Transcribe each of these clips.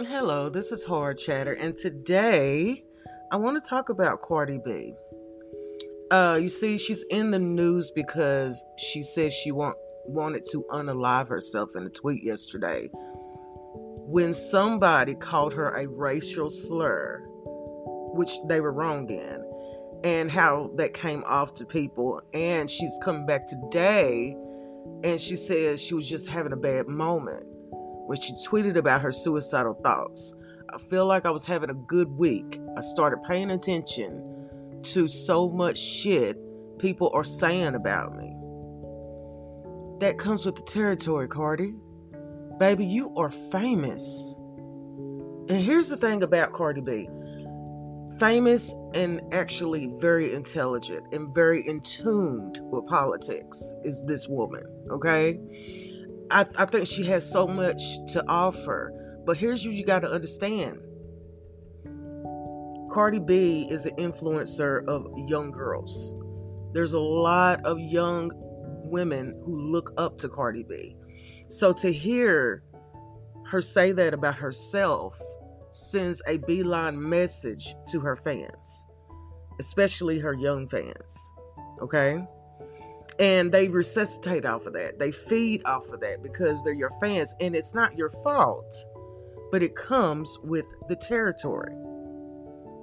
Hello, this is Hard Chatter, and today I want to talk about Cardi B. Uh, you see, she's in the news because she said she want, wanted to unalive herself in a tweet yesterday when somebody called her a racial slur, which they were wrong in, and how that came off to people. And she's coming back today and she said she was just having a bad moment when she tweeted about her suicidal thoughts. I feel like I was having a good week. I started paying attention to so much shit people are saying about me. That comes with the territory, Cardi. Baby, you are famous. And here's the thing about Cardi B famous and actually very intelligent and very in tuned with politics is this woman, okay? I, I think she has so much to offer. But here's what you got to understand Cardi B is an influencer of young girls. There's a lot of young women who look up to Cardi B. So to hear her say that about herself sends a beeline message to her fans, especially her young fans. Okay? And they resuscitate off of that. They feed off of that because they're your fans. And it's not your fault, but it comes with the territory.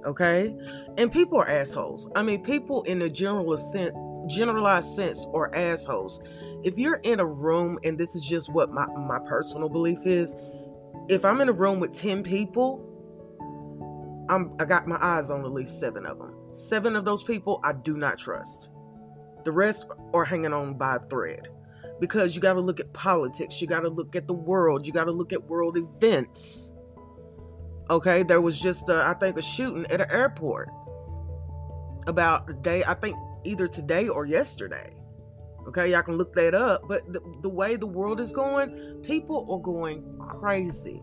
Okay? And people are assholes. I mean, people in a general sense generalized sense are assholes. If you're in a room, and this is just what my, my personal belief is, if I'm in a room with 10 people, I'm I got my eyes on at least seven of them. Seven of those people I do not trust. The rest are hanging on by a thread. Because you got to look at politics, you got to look at the world, you got to look at world events. Okay, there was just a, I think a shooting at an airport about a day, I think either today or yesterday. Okay, y'all can look that up. But the, the way the world is going, people are going crazy.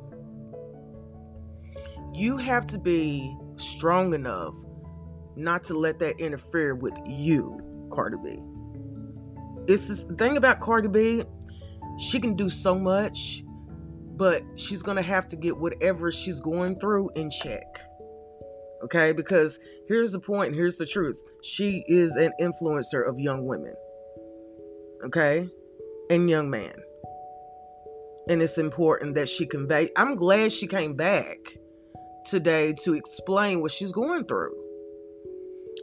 You have to be strong enough not to let that interfere with you, Cardi B. It's the thing about Cardi B, she can do so much, but she's gonna have to get whatever she's going through in check. Okay, because here's the point, here's the truth. She is an influencer of young women okay, and young man. And it's important that she convey. I'm glad she came back today to explain what she's going through.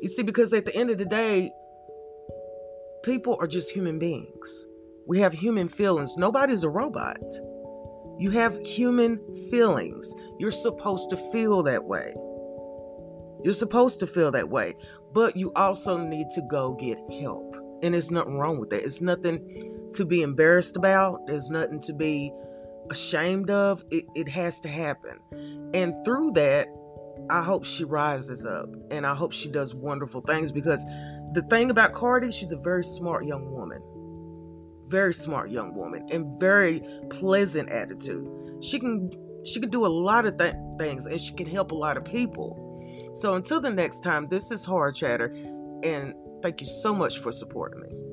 You see, because at the end of the day, people are just human beings. We have human feelings. Nobody's a robot. You have human feelings. You're supposed to feel that way. You're supposed to feel that way. But you also need to go get help. And there's nothing wrong with that. It's nothing to be embarrassed about. There's nothing to be ashamed of. It, it has to happen. And through that, I hope she rises up and I hope she does wonderful things because the thing about Cardi, she's a very smart young woman. Very smart young woman and very pleasant attitude. She can she can do a lot of th- things and she can help a lot of people. So until the next time, this is Hard Chatter and Thank you so much for supporting me.